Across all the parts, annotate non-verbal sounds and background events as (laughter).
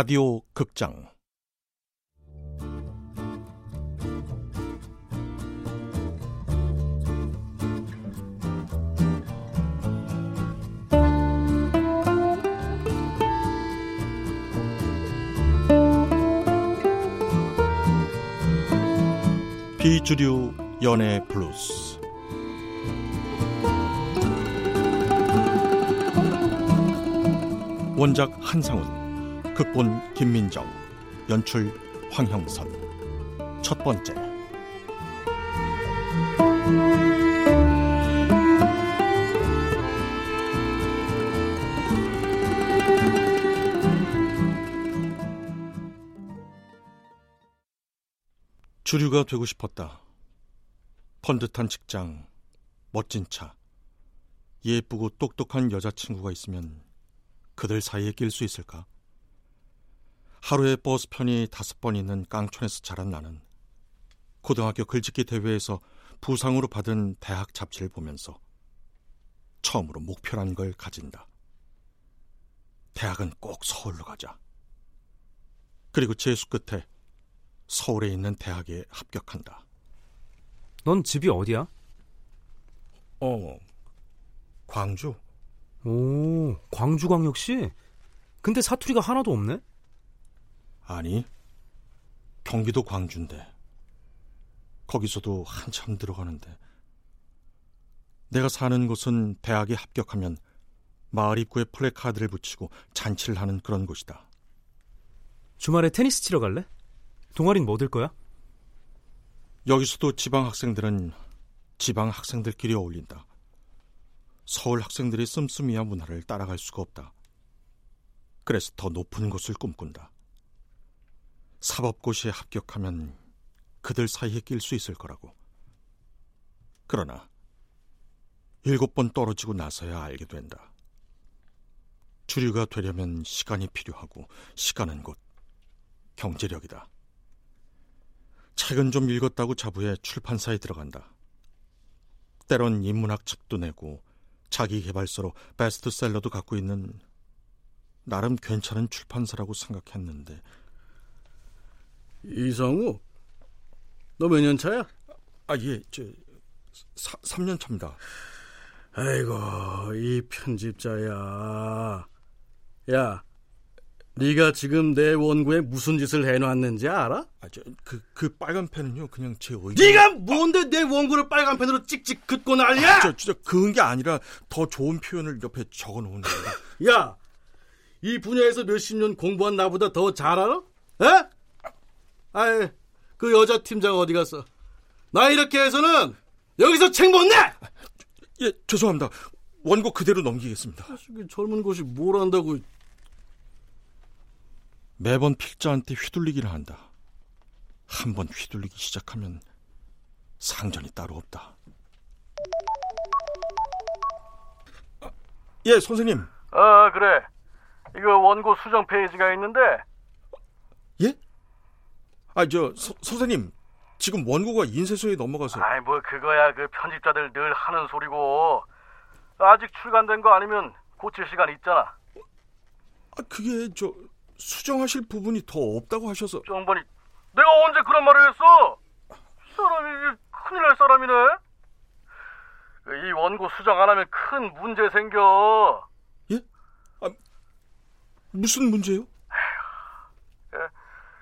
라디오 극장. 비주류 연애 블루스. 원작 한상훈 극본 김민정 연출 황형선 첫 번째 주류가 되고 싶었다. 번듯한 직장, 멋진 차, 예쁘고 똑똑한 여자친구가 있으면 그들 사이에 낄 수 있을까? 하루에 버스 편이 다섯 번 있는 깡촌에서 자란 나는 고등학교 글짓기 대회에서 부상으로 받은 대학 잡지를 보면서 처음으로 목표란 걸 가진다. 대학은 꼭 서울로 가자. 그리고 재수 끝에 서울에 있는 대학에 합격한다. 넌 집이 어디야? 어, 광주? 오, 광주광역시? 근데 사투리가 하나도 없네? 아니, 경기도 광주인데. 거기서도 한참 들어가는데. 내가 사는 곳은 대학에 합격하면 마을 입구에 플래카드를 붙이고 잔치를 하는 그런 곳이다. 주말에 테니스 치러 갈래? 동아리는 뭐 들 거야? 여기서도 지방 학생들은 지방 학생들끼리 어울린다. 서울 학생들이 씀씀이야 문화를 따라갈 수가 없다. 그래서 더 높은 곳을 꿈꾼다. 사법고시에 합격하면 그들 사이에 낄 수 있을 거라고. 그러나 일곱 번 떨어지고 나서야 알게 된다. 주류가 되려면 시간이 필요하고 시간은 곧 경제력이다. 책은 좀 읽었다고 자부해 출판사에 들어간다. 때론 인문학 책도 내고 자기 개발서로 베스트셀러도 갖고 있는 나름 괜찮은 출판사라고 생각했는데 이성우, 너 몇 년 차야? 아, 예, 저 3년 차입니다. 아이고, 이 편집자야. 야, 네가 지금 내 원고에 무슨 짓을 해놨는지 알아? 아, 저, 그, 그 빨간 펜은요, 그냥 제 의견. 네가 뭔데 내 원고를 빨간 펜으로 찍찍 긋고 난리야? 아, 저, 저, 그은 게 아니라 더 좋은 표현을 옆에 적어 놓은 거다. 야, 이 분야에서 몇십 년 공부한 나보다 더 잘 알아? 에? 아이, 그 여자 팀장 어디 갔어? 나 이렇게 해서는 여기서 책 못 내! 예, 죄송합니다. 원고 그대로 넘기겠습니다. 젊은 곳이 뭘 한다고. 매번 필자한테 휘둘리기를 한다. 한 번 휘둘리기 시작하면 상전이 따로 없다. 아, 예, 선생님. 아, 그래. 이거 원고 수정 페이지가 있는데. 예? 아, 저, 서, 선생님. 지금 원고가 인쇄소에 넘어가서. 아이, 뭐, 그거야. 그 편집자들 늘 하는 소리고. 아직 출간된 거 아니면 고칠 시간 있잖아. 아, 그게, 저, 수정하실 부분이 더 없다고 하셔서. 정번이 내가 언제 그런 말을 했어? 사람이 큰일 날 사람이네. 이 원고 수정 안 하면 큰 문제 생겨. 예? 아, 무슨 문제요?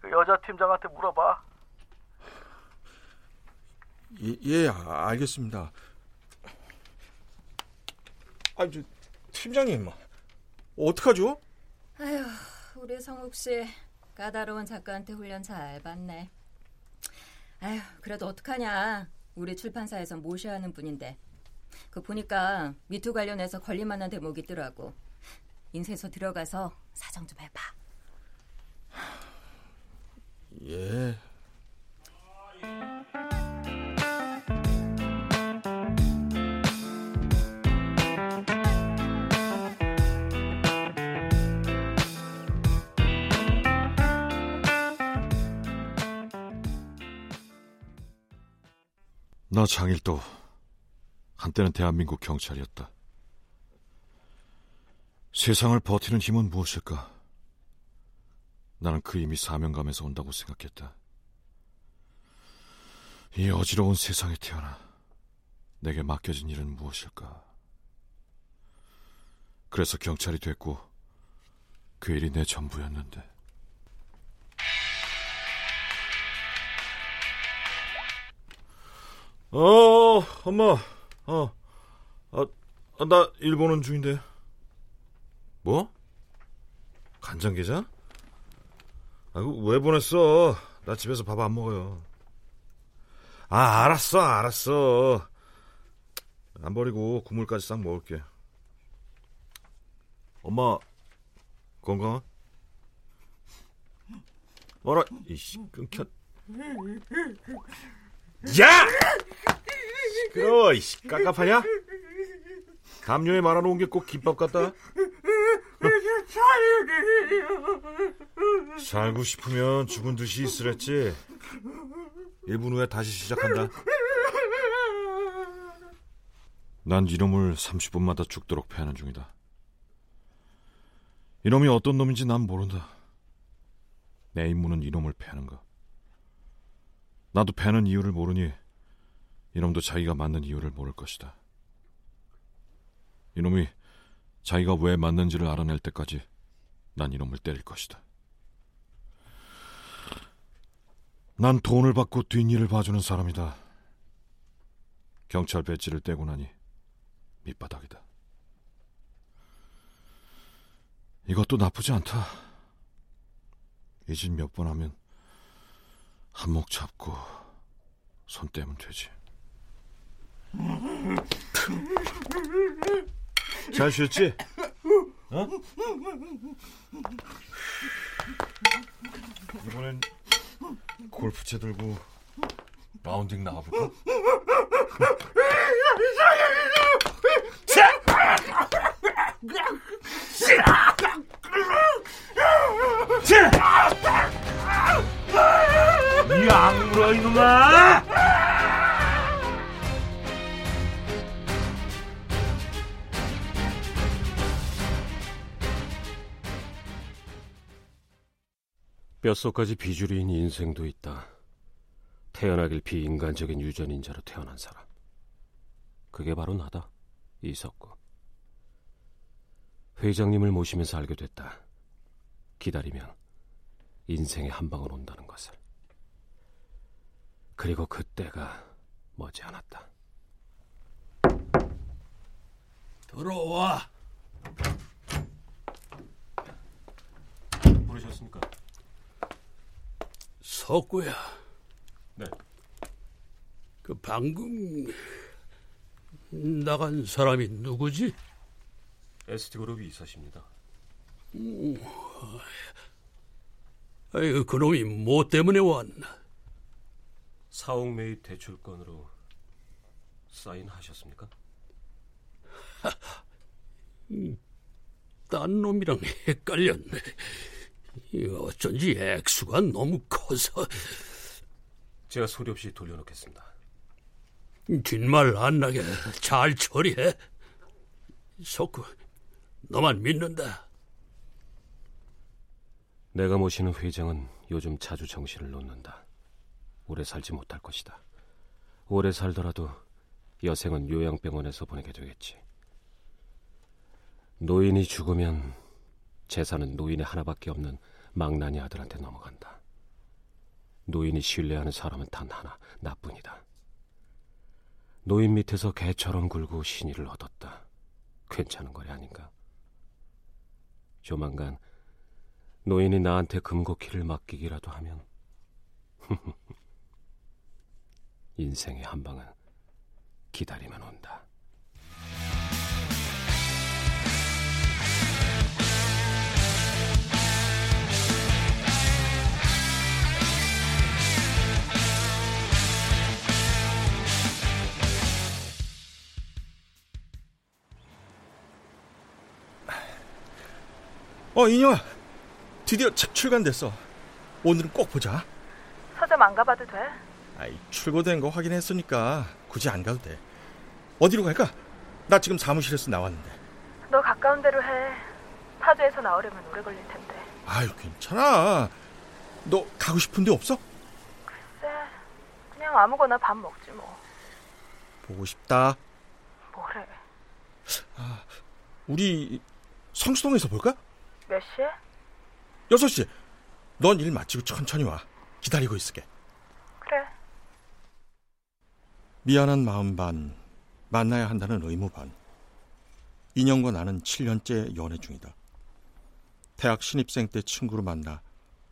그 여자 팀장한테 물어봐. 예, 예 알겠습니다. 아, 저, 팀장님, 어떡하죠? 아휴, 우리 성욱 씨 까다로운 작가한테 훈련 잘 받네. 아휴, 그래도 어떡하냐. 우리 출판사에서 모셔야 하는 분인데. 그 보니까 미투 관련해서 걸릴만한 대목이 있더라고. 인쇄소 들어가서 사정 좀 해봐. 예. 나 장일도 한때는 대한민국 경찰이었다. 세상을 버티는 힘은 무엇일까? 나는 그 이미 사명감에서 온다고 생각했다. 이 어지러운 세상에 태어나 내게 맡겨진 일은 무엇일까? 그래서 경찰이 됐고 그 일이 내 전부였는데. 어, 엄마, 어, 아, 아, 나 일본은 중인데. 뭐? 간장 게장? 아, 왜 보냈어? 나 집에서 밥 안 먹어요. 아, 알았어, 알았어. 안 버리고 국물까지 싹 먹을게. 엄마, 건강하? 뭐라, 이씨, 끊겨. 야! 시끄러워, 이씨, 깝깝하냐? 담요에 말아놓은 게 꼭 김밥 같다? 살고 싶으면 죽은 듯이 있으랬지. 1분 후에 다시 시작한다. 난 이놈을 30분마다 죽도록 패하는 중이다. 이놈이 어떤 놈인지 난 모른다. 내 임무는 이놈을 패하는 거. 나도 패는 이유를 모르니 이놈도 자기가 맞는 이유를 모를 것이다. 이놈이 자기가 왜 맞는지를 알아낼 때까지 난 이놈을 때릴 것이다. 난 돈을 받고 뒷일을 봐주는 사람이다. 경찰 배지를 떼고 나니 밑바닥이다. 이것도 나쁘지 않다. 이 짓 몇 번 하면 한몫 잡고 손 떼면 되지. (laughs) 잘 쉬었지? 어? 이번엔 골프채 들고 라운딩 나가볼까? 이 악물어 이놈아! 뼛속까지 비주류인 인생도 있다. 태어나길 비인간적인 유전인자로 태어난 사람. 그게 바로 나다. 이석구. 회장님을 모시면서 알게 됐다. 기다리면 인생의 한 방은 온다는 것을. 그리고 그때가 머지않았다. 들어와. 부르셨습니까? 석구야. 네. 그 방금 나간 사람이 누구지? ST그룹이 이사십니다. 아이 그놈이 뭐 때문에 왔나? 사옥 매입 대출건으로 사인하셨습니까? 딴 놈이랑 헷갈렸네. 이 어쩐지 액수가 너무 커서 제가 소리 없이 돌려놓겠습니다. 뒷말 안 나게 잘 처리해. 석구, 너만 믿는다. 내가 모시는 회장은 요즘 자주 정신을 놓는다. 오래 살지 못할 것이다. 오래 살더라도 여생은 요양병원에서 보내게 되겠지. 노인이 죽으면 재산은 노인의 하나밖에 없는 망나니 아들한테 넘어간다. 노인이 신뢰하는 사람은 단 하나, 나뿐이다. 노인 밑에서 개처럼 굴고 신의를 얻었다. 괜찮은 거리 아닌가? 조만간 노인이 나한테 금고키를 맡기기라도 하면 (laughs) 인생의 한 방은 기다리면 온다. 어, 인영아. 드디어 책 출간됐어. 오늘은 꼭 보자. 서점 안 가봐도 돼? 아이, 출고된 거 확인했으니까 굳이 안 가도 돼. 어디로 갈까? 나 지금 사무실에서 나왔는데. 너 가까운 데로 해. 파주에서 나오려면 오래 걸릴 텐데. 아유, 괜찮아. 너 가고 싶은 데 없어? 글쎄, 그냥 아무거나 밥 먹지 뭐. 보고 싶다. 뭐래? 우리 성수동에서 볼까? 몇 시에? 6시. 넌 일 마치고 천천히 와. 기다리고 있을게. 그래. 미안한 마음 반, 만나야 한다는 의무 반. 인형과 나는 7년째 연애 중이다. 대학 신입생 때 친구로 만나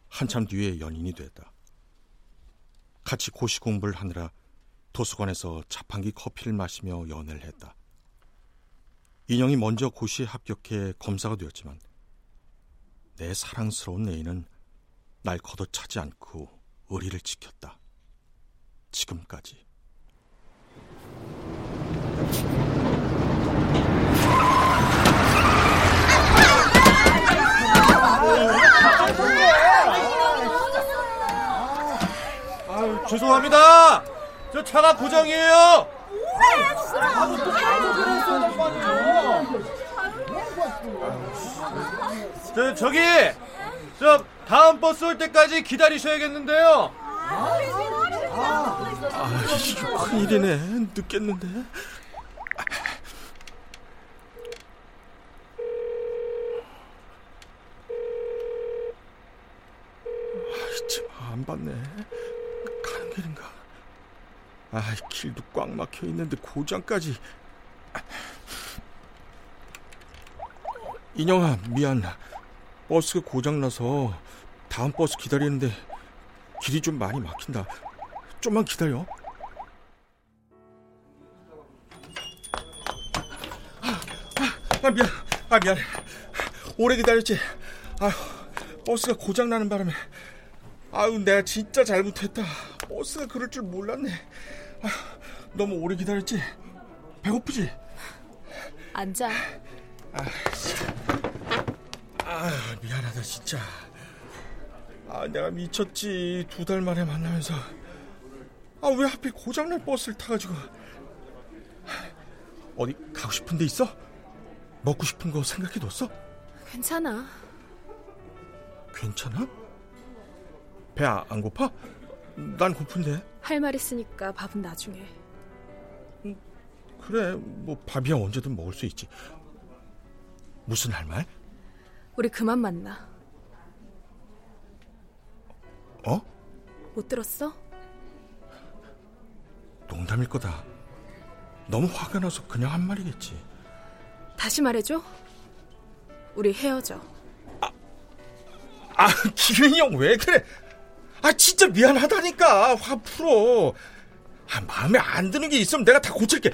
한참 뒤에 연인이 됐다. 같이 고시 공부를 하느라 도서관에서 자판기 커피를 마시며 연애를 했다. 인형이 먼저 고시에 합격해 검사가 되었지만 내 사랑스러운 애인은 날 걷어차지 않고 의리를 지켰다. 지금까지. 아유, 죄송합니다. 저 차가 고장이에요. 저 저기 저 다음 버스 올 때까지 기다리셔야겠는데요. 아, 이거 큰일이네. 늦겠는데. 아, 참안 받네. 가는 길인가? 아, 길도 꽉 막혀 있는데 고장까지. 인영아, 미안. 버스가 고장나서 다음 버스 기다리는데 길이 좀 많이 막힌다. 좀만 기다려. 아, 아, 미안. 아, 미안해. 오래 기다렸지. 아, 버스가 고장 나는 바람에. 아유, 내가 진짜 잘못했다. 버스가 그럴 줄 몰랐네. 아, 너무 오래 기다렸지. 배고프지? 앉아. 아, 미안하다 진짜. 아, 내가 미쳤지. 두 달 만에 만나면서. 아, 왜 하필 고장날 버스를 타가지고. 어디 가고 싶은 데 있어? 먹고 싶은 거 생각해뒀어? 괜찮아. 괜찮아? 배 안 고파? 난 고픈데. 할 말 있으니까 밥은 나중에. 그래, 뭐 밥이야 언제든 먹을 수 있지. 무슨 할 말? 우리 그만 만나. 어? 못 들었어? 농담일 거다. 너무 화가 나서 그냥 한 말이겠지. 다시 말해줘. 우리 헤어져. 아, 기현이 형 왜 그래? 아, 진짜 미안하다니까. 화 풀어. 아, 마음에 안 드는 게 있으면 내가 다 고칠게.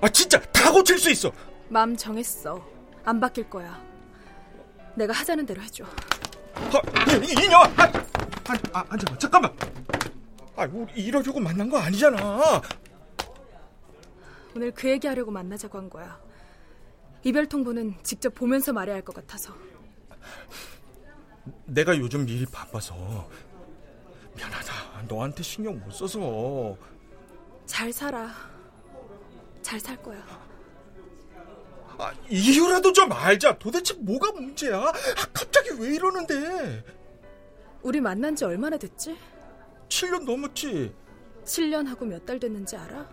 아, 진짜 다 고칠 수 있어. 마음 정했어. 안 바뀔 거야. 내가 하자는 대로 해줘. 아, 이, 이- 인형아! 아, 아, 아, 앉아봐. 잠깐만. 아, 우리 이러려고 만난 거 아니잖아. 오늘 그 얘기하려고 만나자고 한 거야. 이별 통보는 직접 보면서 말해야 할 것 같아서. 내가 요즘 일이 바빠서 미안하다. 너한테 신경 못 써서. 잘 살아. 잘 살 거야. 아, 이유라도 좀 알자. 도대체 뭐가 문제야? 아, 갑자기 왜 이러는데? 우리 만난 지 얼마나 됐지? 7년 넘었지. 7년하고 몇 달 됐는지 알아?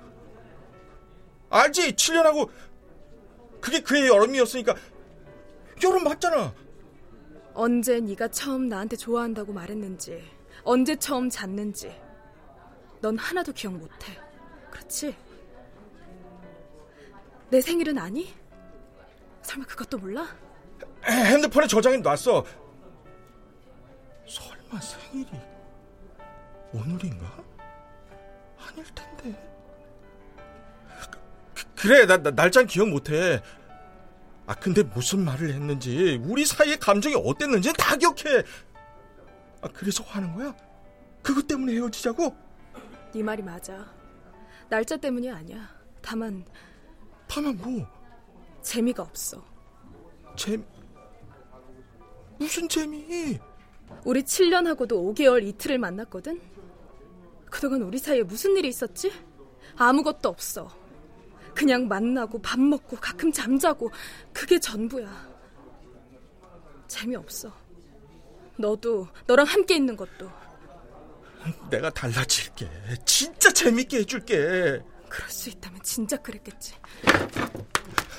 알지? 7년하고 그게 그의 여름이었으니까 여름 맞잖아. 언제 네가 처음 나한테 좋아한다고 말했는지, 언제 처음 잤는지, 넌 하나도 기억 못 해. 그렇지? 내 생일은 아니? 설마 그것도 몰라? 핸드폰에 저장해 놨어. 설마 생일이 오늘인가? 아닐 텐데. 그, 그래, 나, 나 날짜는 기억 못해. 아, 근데 무슨 말을 했는지, 우리 사이의 감정이 어땠는지 다 기억해. 아, 그래서 화는 거야? 그것 때문에 헤어지자고? 네 말이 맞아. 날짜 때문이 아니야. 다만 다만 뭐, 재미가 없어. 재, 무슨 재미? 우리 7년하고도 5개월 이틀을 만났거든? 그동안 우리 사이에 무슨 일이 있었지? 아무것도 없어. 그냥 만나고 밥 먹고 가끔 잠자고 그게 전부야. 재미없어. 너도 너랑 함께 있는 것도. 내가 달라질게. 진짜 재밌게 해줄게. 그럴 수 있다면 진짜 그랬겠지.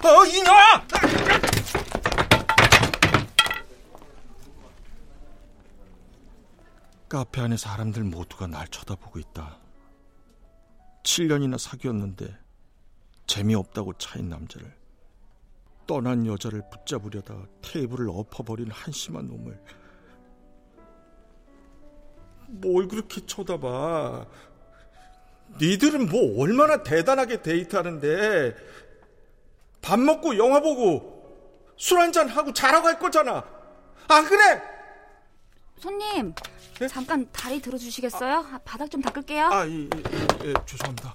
어, 이놈아! 카페 안에 사람들 모두가 날 쳐다보고 있다. 7년이나 사귀었는데 재미없다고 차인 남자를 떠난 여자를 붙잡으려다 테이블을 엎어버린 한심한 놈을 뭘 그렇게 쳐다봐 니들은 뭐 얼마나 대단하게 데이트하는데 밥 먹고 영화 보고 술 한잔 하고 자라고 할 거잖아. 안 그래? 손님 잠깐 다리 들어주시겠어요? 아, 바닥 좀 닦을게요. 아, 예, 예, 예, 죄송합니다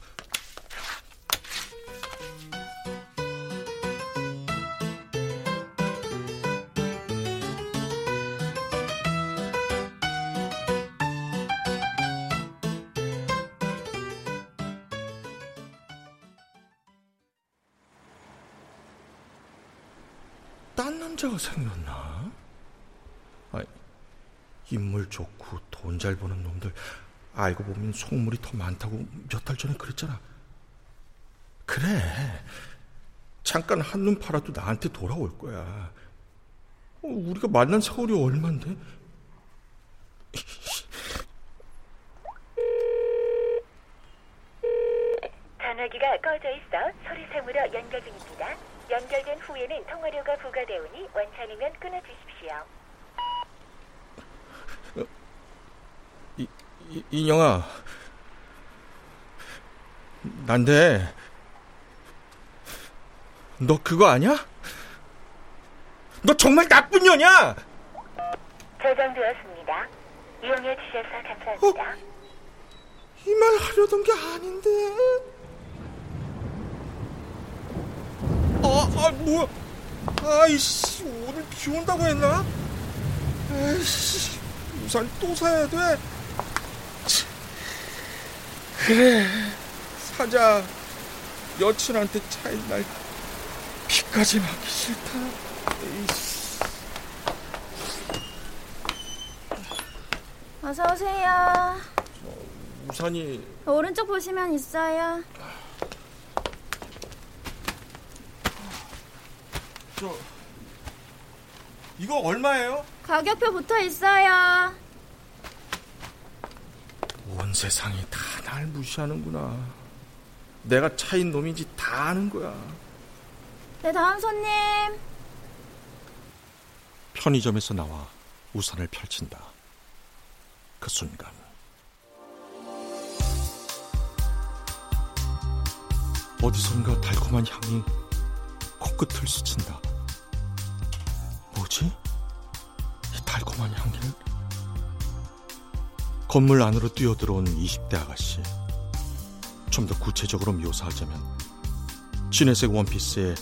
딴 남자가 생겼나? 아, 인물 좋고 돈 잘 버는 놈들 알고 보면 속물이 더 많다고 몇 달 전에 그랬잖아. 그래. 잠깐 한눈 팔아도 나한테 돌아올 거야. 어, 우리가 만난 세월이 얼만데? 전화기가 꺼져 있어 소리샘으로 연결 중입니다. 연결된 후에는 통화료가 부과되오니 원찮으면 끊어주십시오. 이, 이, 인영아. 난데, 너 그거 아냐? 너 정말 나쁜 년이야! 저장되었습니다. 이용해 주셔서 감사합니다. 이말 하려던 게 아닌데. 아, 아, 뭐야. 아이씨, 오늘 비 온다고 했나? 아이씨, 우산 또 사야 돼. 치. 그래, 사자. 여친한테 차인 날 비까지 맞기 싫다. 에이씨. 어서 오세요 우산이 오른쪽 보시면 있어요 저 이거 얼마예요? 가격표 붙어 있어요 온 세상이 다 날 무시하는구나. 내가 차인 놈인지 다 아는 거야. 네 다음 손님 편의점에서 나와 우산을 펼친다. 그 순간 어디선가 달콤한 향이 코끝을 스친다. 뭐지? 이 달콤한 향기는? 건물 안으로 뛰어들어온 20대 아가씨. 좀 더 구체적으로 묘사하자면 진회색 원피스에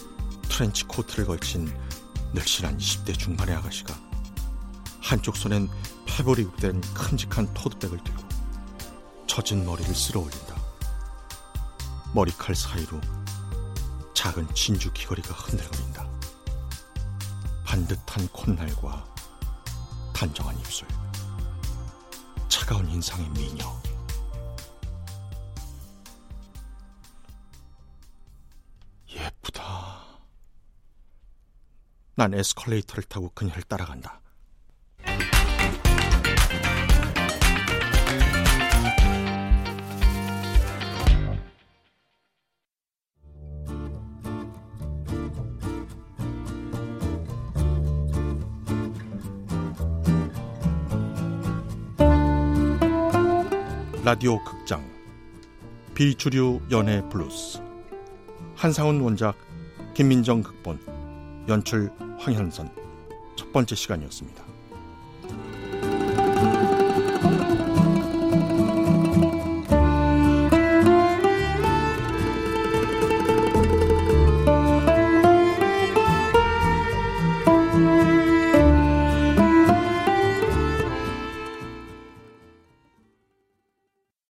트렌치 코트를 걸친 늘씬한 20대 중반의 아가씨가 한쪽 손엔 패브릭 된 큼직한 토드백을 들고 젖은 머리를 쓸어 올린다. 머리칼 사이로 작은 진주 귀걸이가 흔들거린다. 반듯한 콧날과 단정한 입술, 차가운 인상의 미녀. 예쁘다. 난 에스컬레이터를 타고 그녀를 따라간다. 라디오 극장 비주류 연애 블루스 한상훈 원작 김민정 극본 연출 황현선 첫 번째 시간이었습니다.